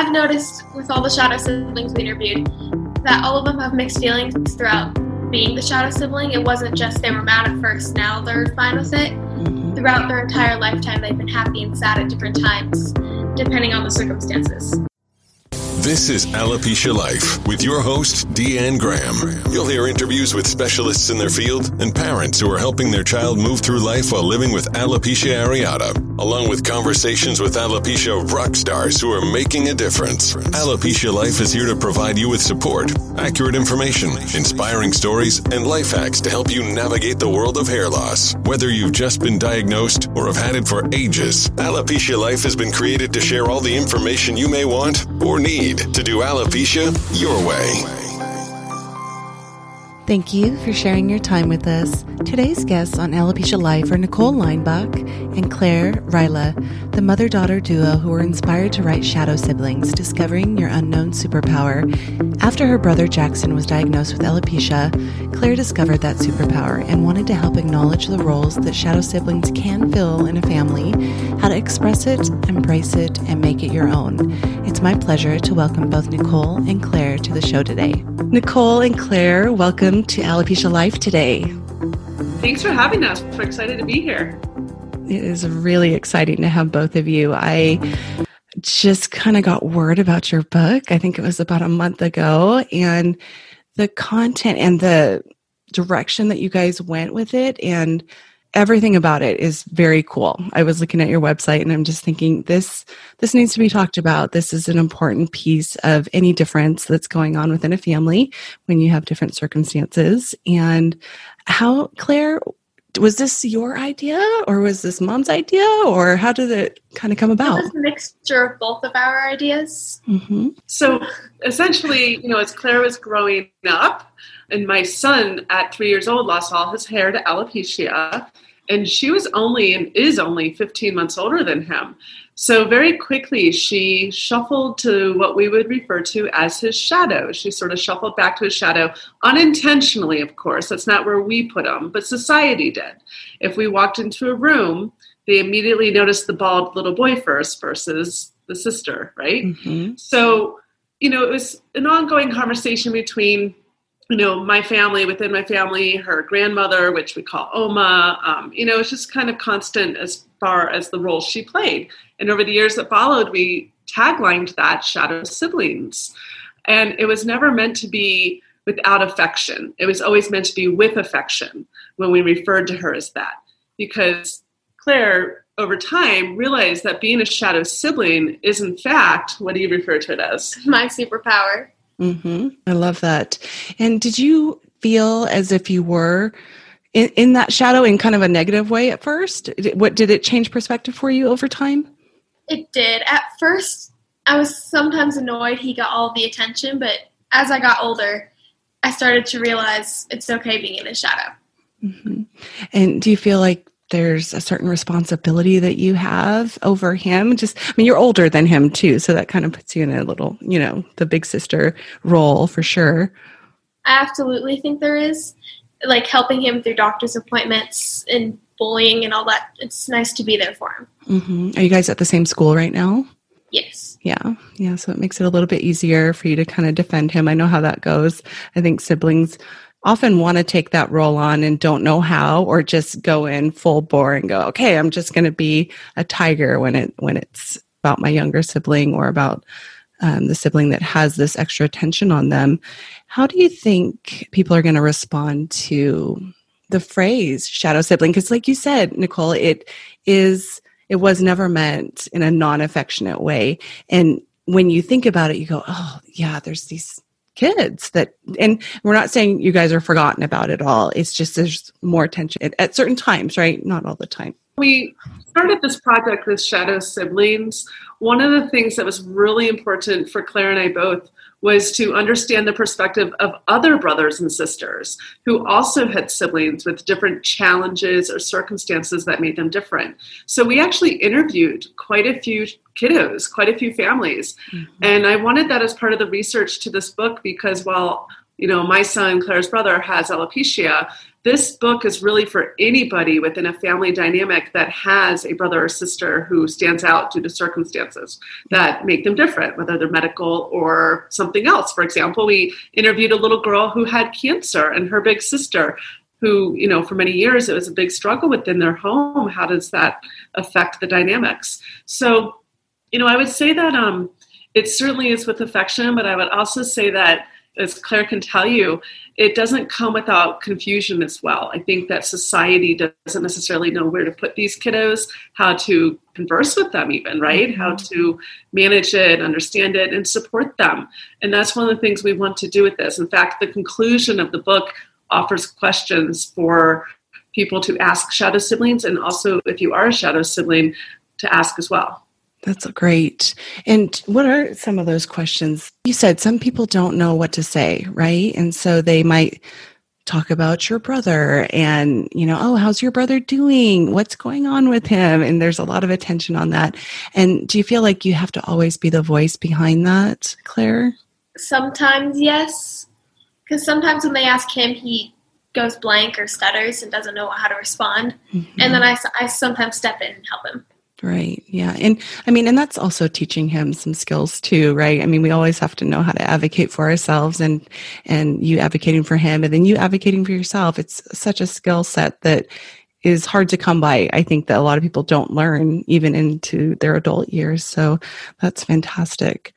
I've noticed with all the shadow siblings we interviewed that all of them have mixed feelings throughout being the shadow sibling. It wasn't just they were mad at first, now they're fine with it. Mm-hmm. Throughout their entire lifetime, they've been happy and sad at different times, depending on the circumstances. This is Alopecia Life with your host, Deanne Graham. You'll hear interviews with specialists in their field and parents who are helping their child move through life while living with alopecia areata, along with conversations with alopecia rock stars who are making a difference. Alopecia Life is here to provide you with support, accurate information, inspiring stories, and life hacks to help you navigate the world of hair loss. Whether you've just been diagnosed or have had it for ages, Alopecia Life has been created to share all the information you may want or need need to do alopecia your way. Thank you for sharing your time with us. Today's guests on Alopecia Life are Nicole Leinbach and Claire Reyhle, the mother daughter duo who were inspired to write Shadow Siblings Discovering Your Unknown Superpower. After her brother Jackson was diagnosed with alopecia, Claire discovered that superpower and wanted to help acknowledge the roles that shadow siblings can fill in a family, how to express it, embrace it, and make it your own. It's my pleasure to welcome both Nicole and Claire to the show today. Nicole and Claire, welcome to Alopecia Life today. Thanks for having us. We're excited to be here. It is really exciting to have both of you. I just kind of got word about your book. I think it was about a month ago. And the content and the direction that you guys went with it and everything about it is very cool. I was looking at your website and I'm just thinking this this needs to be talked about. This is an important piece of any difference that's going on within a family when you have different circumstances. And how Claire was this your idea or was this mom's idea or how did it kind of come about? It was a mixture of both of our ideas. Mm-hmm. So essentially, you know, as Claire was growing up, and my son at three years old lost all his hair to alopecia and she was only and is only 15 months older than him so very quickly she shuffled to what we would refer to as his shadow. She sort of shuffled back to his shadow unintentionally of course. That's not where we put him but society did. If we walked into a room they immediately noticed the bald little boy first versus the sister right? Mm-hmm. so you know it was an ongoing conversation between you know, my family, within my family, her grandmother, which we call Oma, um, you know, it's just kind of constant as far as the role she played. And over the years that followed, we taglined that Shadow Siblings. And it was never meant to be without affection. It was always meant to be with affection when we referred to her as that. Because Claire, over time, realized that being a shadow sibling is, in fact, what do you refer to it as? My superpower. Mm-hmm. I love that. And did you feel as if you were in, in that shadow in kind of a negative way at first? What did it change perspective for you over time? It did. At first, I was sometimes annoyed he got all the attention, but as I got older, I started to realize it's okay being in the shadow. Mm-hmm. And do you feel like there's a certain responsibility that you have over him just i mean you're older than him too so that kind of puts you in a little you know the big sister role for sure i absolutely think there is like helping him through doctor's appointments and bullying and all that it's nice to be there for him. Mm-hmm. are you guys at the same school right now? Yes. Yeah. Yeah so it makes it a little bit easier for you to kind of defend him. I know how that goes. I think siblings often want to take that role on and don't know how or just go in full bore and go okay i'm just going to be a tiger when it when it's about my younger sibling or about um, the sibling that has this extra attention on them how do you think people are going to respond to the phrase shadow sibling? Because like you said nicole it is it was never meant in a non-affectionate way. And when you think about it you go oh yeah there's these kids that and we're not saying you guys are forgotten about it all. It's just there's more attention at, at certain times right? Not all the time we started this project with shadow siblings one of the things that was really important for claire and i both was to understand the perspective of other brothers and sisters who also had siblings with different challenges or circumstances that made them different. So we actually interviewed quite a few kiddos, quite a few families. Mm-hmm. And I wanted that as part of the research to this book because while you know, my son, Claire's brother, has alopecia. This book is really for anybody within a family dynamic that has a brother or sister who stands out due to circumstances that make them different, whether they're medical or something else. For example, we interviewed a little girl who had cancer and her big sister who, you know, for many years it was a big struggle within their home. How does that affect the dynamics? So, you know, I would say that um, it certainly is with affection, but I would also say that, as Claire can tell you, it doesn't come without confusion as well. I think that society doesn't necessarily know where to put these kiddos, how to converse with them, even, right? Mm-hmm. How to manage it, understand it, and support them. And that's one of the things we want to do with this. In fact, the conclusion of the book offers questions for people to ask shadow siblings, and also if you are a shadow sibling, to ask as well. That's great. And what are some of those questions? You said some people don't know what to say, right? And so they might talk about your brother and, you know, oh, how's your brother doing? What's going on with him? And there's a lot of attention on that. And do you feel like you have to always be the voice behind that, Claire? Sometimes, yes. Because sometimes when they ask him, he goes blank or stutters and doesn't know how to respond. Mm-hmm. And then I, I sometimes step in and help him. Right. Yeah. And I mean, and that's also teaching him some skills too, right? I mean, we always have to know how to advocate for ourselves and, and you advocating for him and then you advocating for yourself. It's such a skill set that is hard to come by. I think that a lot of people don't learn even into their adult years. So that's fantastic.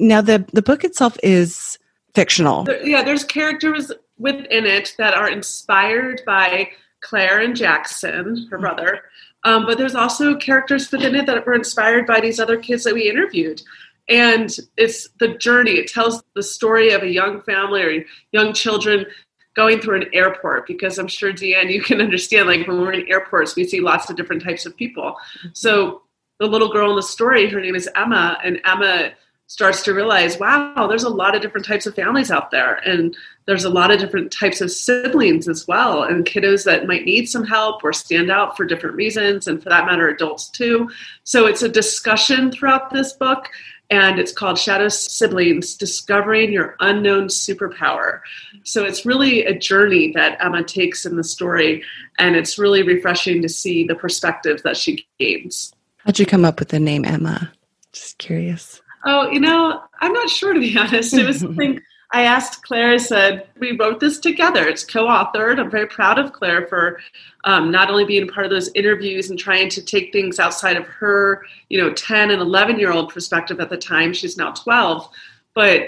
Now, the, the book itself is fictional. Yeah. There's characters within it that are inspired by Claire and Jackson, her mm-hmm. Um, but there's also characters within it that were inspired by these other kids that we interviewed. And it's the journey. It tells the story of a young family or young children going through an airport because I'm sure Deanne, you can understand like when we're in airports, we see lots of different types of people. So the little girl in the story, her name is Emma, and Emma starts to realize, wow, there's a lot of different types of families out there. And there's a lot of different types of siblings as well, and kiddos that might need some help or stand out for different reasons, and for that matter, adults too. So it's a discussion throughout this book, and it's called Shadow Siblings Discovering Your Unknown Superpower. So it's really a journey that Emma takes in the story, and it's really refreshing to see the perspectives that she gains. How'd you come up with the name Emma? Just curious. Oh, you know, I'm not sure to be honest. It was something I asked Claire, I said, we wrote this together. It's co authored. I'm very proud of Claire for um, not only being part of those interviews and trying to take things outside of her, you know, 10 and 11 year old perspective at the time. She's now 12, but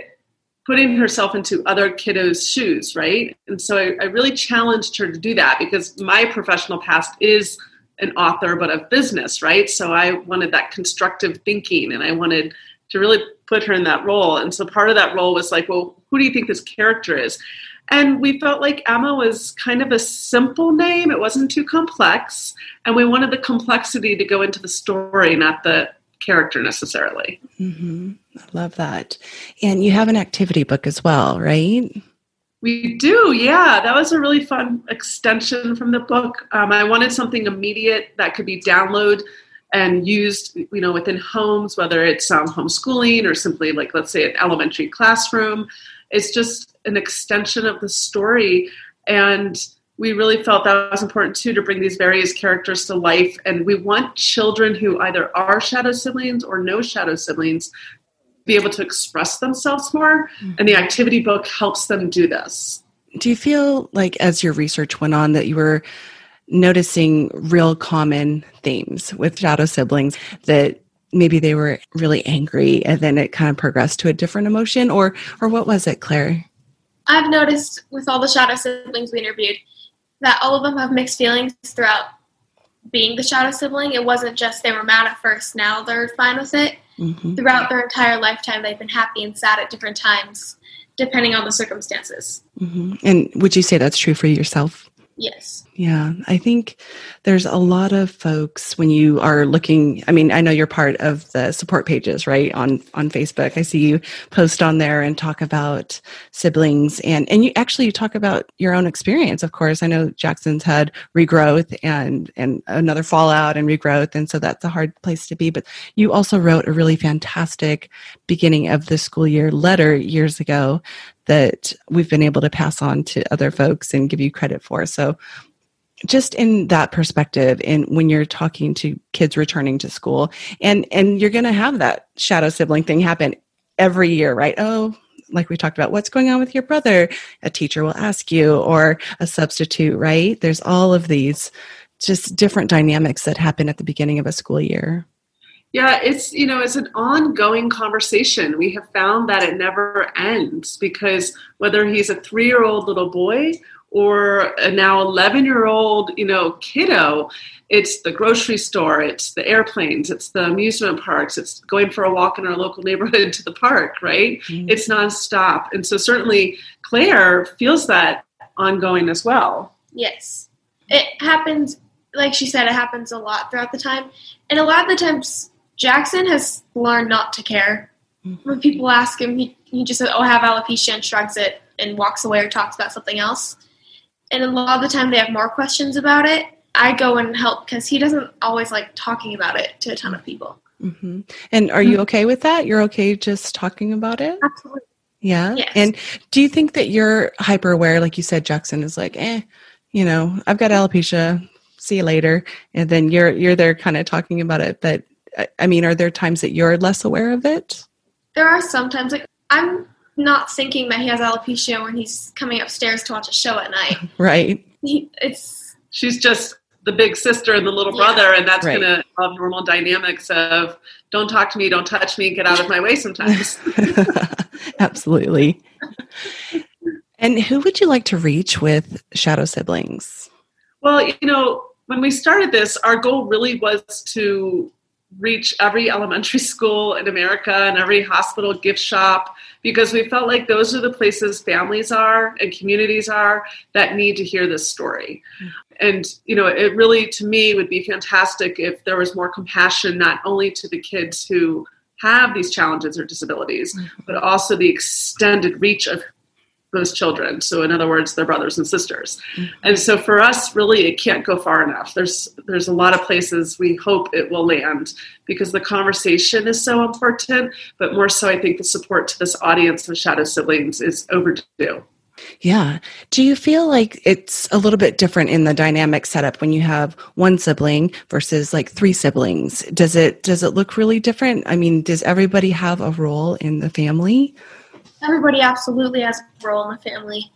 putting herself into other kiddos' shoes, right? And so I, I really challenged her to do that because my professional past is an author, but of business, right? So I wanted that constructive thinking and I wanted to really put her in that role. And so part of that role was like, well, who do you think this character is? And we felt like Emma was kind of a simple name. It wasn't too complex. And we wanted the complexity to go into the story, not the character necessarily. Mm-hmm. I love that. And you have an activity book as well, right? We do, yeah. That was a really fun extension from the book. Um, I wanted something immediate that could be download and used you know within homes whether it's um, homeschooling or simply like let's say an elementary classroom. It's just an extension of the story and we really felt that was important too to bring these various characters to life. And we want children who either are shadow siblings or no shadow siblings be able to express themselves more mm-hmm. and the activity book helps them do this. Do you feel like as your research went on that you were noticing real common themes with shadow siblings that maybe they were really angry and then it kind of progressed to a different emotion? Or or what was it claire? I've noticed with all the shadow siblings we interviewed that all of them have mixed feelings throughout being the shadow sibling. It wasn't just they were mad at first now they're fine with it. Mm-hmm. throughout their entire lifetime they've been happy and sad at different times depending on the circumstances. Mm-hmm. and would you say that's true for yourself? Yes Yeah, I think there's a lot of folks when you are looking. I mean, I know you're part of the support pages, right? On on Facebook, I see you post on there and talk about siblings, and and you actually you talk about your own experience. Of course, I know Jackson's had regrowth and and another fallout and regrowth, and so that's a hard place to be. But you also wrote a really fantastic beginning of the school year letter years ago that we've been able to pass on to other folks and give you credit for. So just in that perspective in when you're talking to kids returning to school and and you're going to have that shadow sibling thing happen every year right? Oh like we talked about what's going on with your brother? A teacher will ask you or a substitute right? There's all of these just different dynamics that happen at the beginning of a school year. Yeah it's you know it's an ongoing conversation. We have found that it never ends because whether he's a three year old little boy or a now 11 year old you know kiddo it's the grocery store it's the airplanes it's the amusement parks it's going for a walk in our local neighborhood to the park right? Mm-hmm. it's nonstop. And so certainly claire feels that ongoing as well. Yes. It happens like she said it happens a lot throughout the time. And a lot of the times jackson has learned not to care. Mm-hmm. when people ask him he, he just says oh I have alopecia and shrugs it and walks away or talks about something else and a lot of the time they have more questions about it. I go and help because he doesn't always like talking about it to a ton of people. Mm-hmm. And are you okay with that? You're okay just talking about it? Absolutely. Yeah. Yes. And do you think that you're hyper aware? Like you said, Jackson is like, eh, you know, I've got alopecia. See you later. And then you're you're there kind of talking about it. But I mean, are there times that you're less aware of it? There are sometimes like I'm not thinking that he has alopecia when he's coming upstairs to watch a show at night. Right. He, it's she's just the big sister and the little yeah. brother, and that's right. going to have normal dynamics of don't talk to me, don't touch me, get out of my way sometimes. Absolutely. and who would you like to reach with Shadow Siblings? Well, you know, when we started this, our goal really was to reach every elementary school in America and every hospital gift shop because we felt like those are the places families are and communities are that need to hear this story. And you know, it really to me would be fantastic if there was more compassion not only to the kids who have these challenges or disabilities, mm-hmm. but also the extended reach of those children. So in other words, their brothers and sisters. Mm-hmm. And so for us, really, it can't go far enough. There's there's a lot of places we hope it will land because the conversation is so important, but more so, I think the support to this audience of shadow siblings is overdue. Yeah. Do you feel like it's a little bit different in the dynamic setup when you have one sibling versus like three siblings? Does it does it look really different? I mean, does everybody have a role in the family? Everybody absolutely has a role in the family,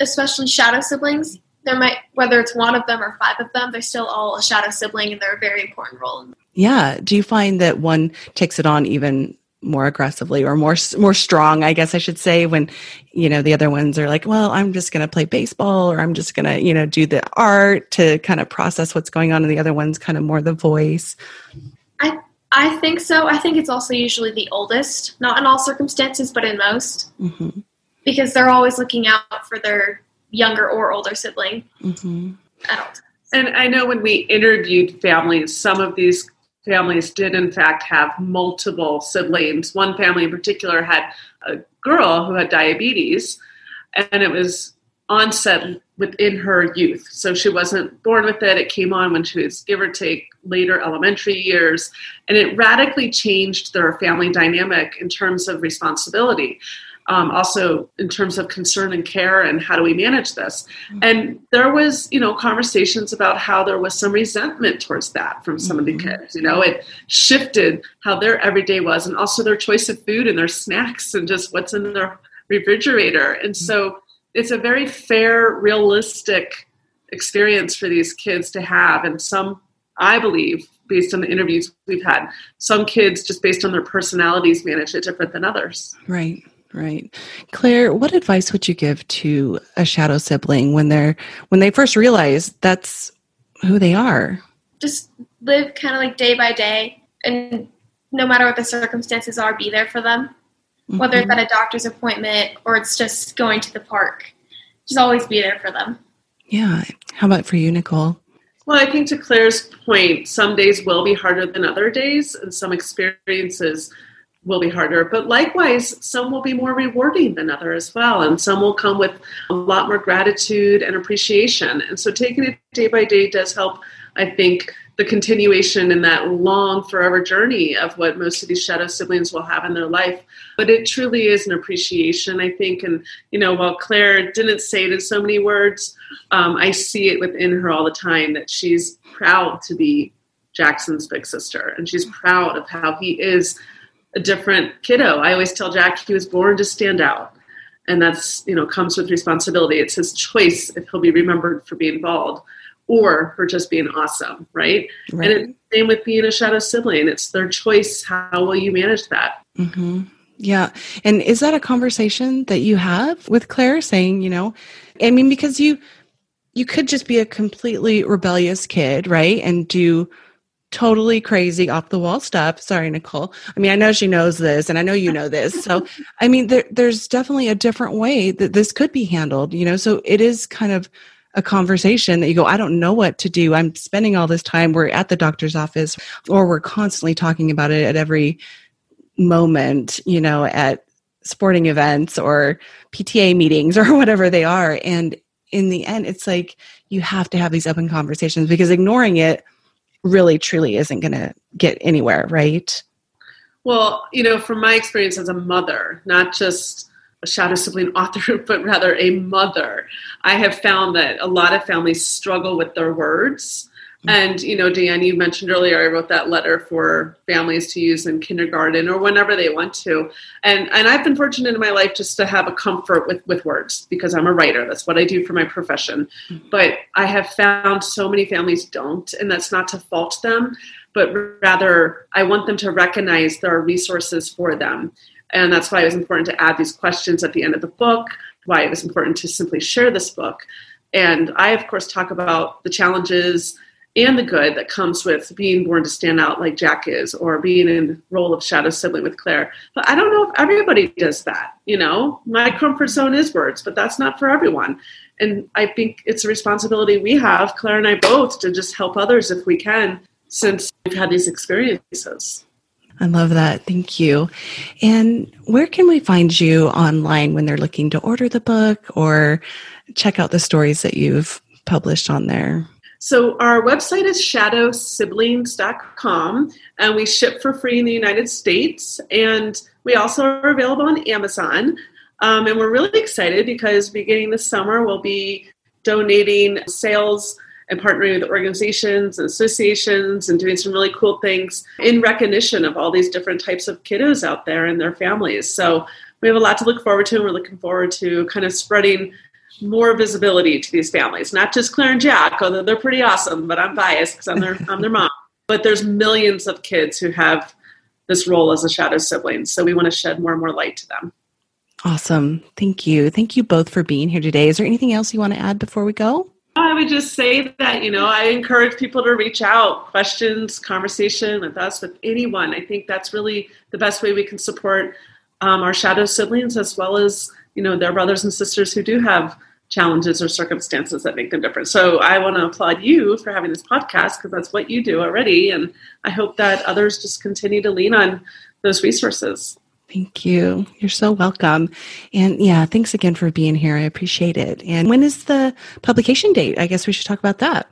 especially shadow siblings. There might, whether it's one of them or five of them, they're still all a shadow sibling, and they're a very important role. Yeah. Do you find that one takes it on even more aggressively or more more strong i guess i should say when you know the other ones are like well i'm just going to play baseball or i'm just going to you know do the art to kind of process what's going on and the other one's kind of more the voice i I think so. I think it's also usually the oldest, not in all circumstances, but in most, mm-hmm. because they're always looking out for their younger or older sibling. Mm-hmm. Adult. And I know when we interviewed families, some of these families did in fact have multiple siblings. One family in particular had a girl who had diabetes, and it was onset within her youth. So she wasn't born with it. It came on when she was give or take later elementary years. And it radically changed their family dynamic in terms of responsibility. Um, also in terms of concern and care and how do we manage this mm-hmm. and there was you know conversations about how there was some resentment towards that from some mm-hmm. of the mm-hmm. kids you know it shifted how their everyday was and also their choice of food and their snacks and just what's in their refrigerator and mm-hmm. so it's a very fair realistic experience for these kids to have and some I believe, based on the interviews we've had, some kids, just based on their personalities, manage it different than others. Right. Right. Claire, what advice would you give to a shadow sibling when they're when they first realize that's who they are? Just live kind of like day by day and no matter what the circumstances are, be there for them. Mm-hmm. Whether it's mm-hmm. at a doctor's appointment or it's just going to the park. Just always be there for them. Yeah. How about for you, Nicole? Well, I think to Claire's point, some days will be harder than other days, and some experiences will be harder. But likewise, some will be more rewarding than others as well, and some will come with a lot more gratitude and appreciation. And so, taking it day by day does help. I think the continuation in that long forever journey of what most of these shadow siblings will have in their life. But it truly is an appreciation i think. And you know while claire didn't say it in so many words um, i see it within her all the time that she's proud to be jackson's big sister. And she's proud of how he is a different kiddo. I always tell jack he was born to stand out. And that's you know comes with responsibility. It's his choice if he'll be remembered for being bald or for just being awesome, right? right. And it's the same with being a shadow sibling. It's their choice. How will you manage that? Mm-hmm. Yeah. And is that a conversation that you have with Claire saying, you know, I mean, because you, you could just be a completely rebellious kid, right? And do totally crazy off the wall stuff. Sorry, Nicole. I mean, I know she knows this and I know you know this. So, I mean, there, there's definitely a different way that this could be handled, you know? So it is kind of a conversation that you go, I don't know what to do. I'm spending all this time. We're at the doctor's office, or we're constantly talking about it at every moment, you know, at sporting events or PTA meetings or whatever they are. And in the end, it's like you have to have these open conversations because ignoring it really truly isn't going to get anywhere, right? Well, you know, from my experience as a mother, not just shadow sibling author, but rather a mother. I have found that a lot of families struggle with their words. Mm-hmm. And, you know, Deanne, you mentioned earlier, I wrote that letter for families to use in kindergarten or whenever they want to. And, and I've been fortunate in my life just to have a comfort with, with words because I'm a writer. That's what I do for my profession. Mm-hmm. But I have found so many families don't, and that's not to fault them, but rather I want them to recognize there are resources for them. And that's why it was important to add these questions at the end of the book, why it was important to simply share this book. And I, of course, talk about the challenges and the good that comes with being born to stand out like Jack is, or being in the role of shadow sibling with Claire. But I don't know if everybody does that. You know, my comfort zone is words, but that's not for everyone. And I think it's a responsibility we have, Claire and I both, to just help others if we can, since we've had these experiences. I love that. Thank you. And where can we find you online when they're looking to order the book or check out the stories that you've published on there? So our website is shadowsiblings.com and we ship for free in the United States and we also are available on Amazon. Um, and we're really excited because beginning this summer we'll be donating sales and partnering with organizations and associations and doing some really cool things in recognition of all these different types of kiddos out there and their families. So we have a lot to look forward to, and we're looking forward to kind of spreading more visibility to these families, not just Claire and Jack, although they're pretty awesome, but I'm biased because I'm their, I'm their mom. But there's millions of kids who have this role as a shadow sibling. So we want to shed more and more light to them. Awesome. Thank you. Thank you both for being here today. Is there anything else you want to add before we go? I would just say that, you know, I encourage people to reach out, questions, conversation with us, with anyone. I think that's really the best way we can support um, our shadow siblings as well as, you know, their brothers and sisters who do have challenges or circumstances that make them different. So I want to applaud you for having this podcast because that's what you do already. And I hope that others just continue to lean on those resources. Thank you. You're so welcome. And yeah, thanks again for being here. I appreciate it. And when is the publication date? I guess we should talk about that.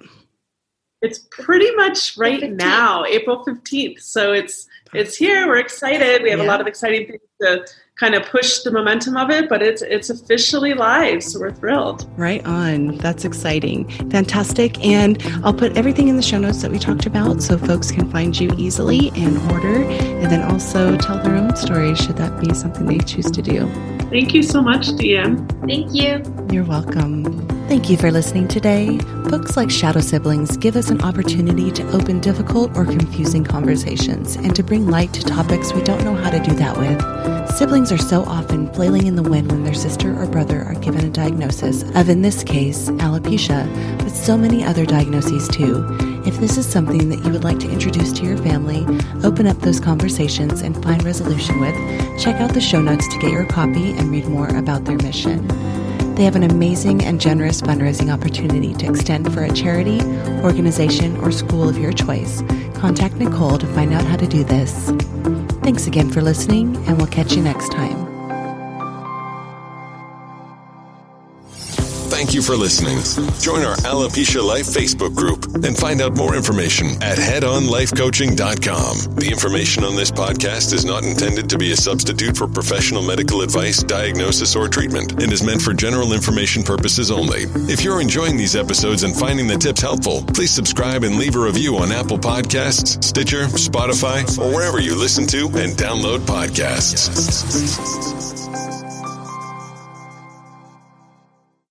It's pretty much right now, April 15th. So it's it's here. We're excited. We have yeah. a lot of exciting things to kind of push the momentum of it, but it's it's officially live, so we're thrilled. Right on. That's exciting. Fantastic. And I'll put everything in the show notes that we talked about so folks can find you easily and order and then also tell their own stories should that be something they choose to do. Thank you so much, Deanne. Thank you. You're welcome. Thank you for listening today. Books like Shadow Siblings give us an opportunity to open difficult or confusing conversations and to bring light to topics we don't know how to do that with. Siblings are so often flailing in the wind when their sister or brother are given a diagnosis of, in this case, alopecia, but so many other diagnoses too. If this is something that you would like to introduce to your family, open up those conversations and find resolution with, check out the show notes to get your copy and read more about their mission. They have an amazing and generous fundraising opportunity to extend for a charity, organization, or school of your choice. Contact Nicole to find out how to do this. Thanks again for listening, and we'll catch you next time. Thank you for listening. Join our Alopecia Life Facebook group and find out more information at headonlifecoaching.com. The information on this podcast is not intended to be a substitute for professional medical advice, diagnosis, or treatment and is meant for general information purposes only. If you're enjoying these episodes and finding the tips helpful, please subscribe and leave a review on Apple Podcasts, Stitcher, Spotify, or wherever you listen to and download podcasts.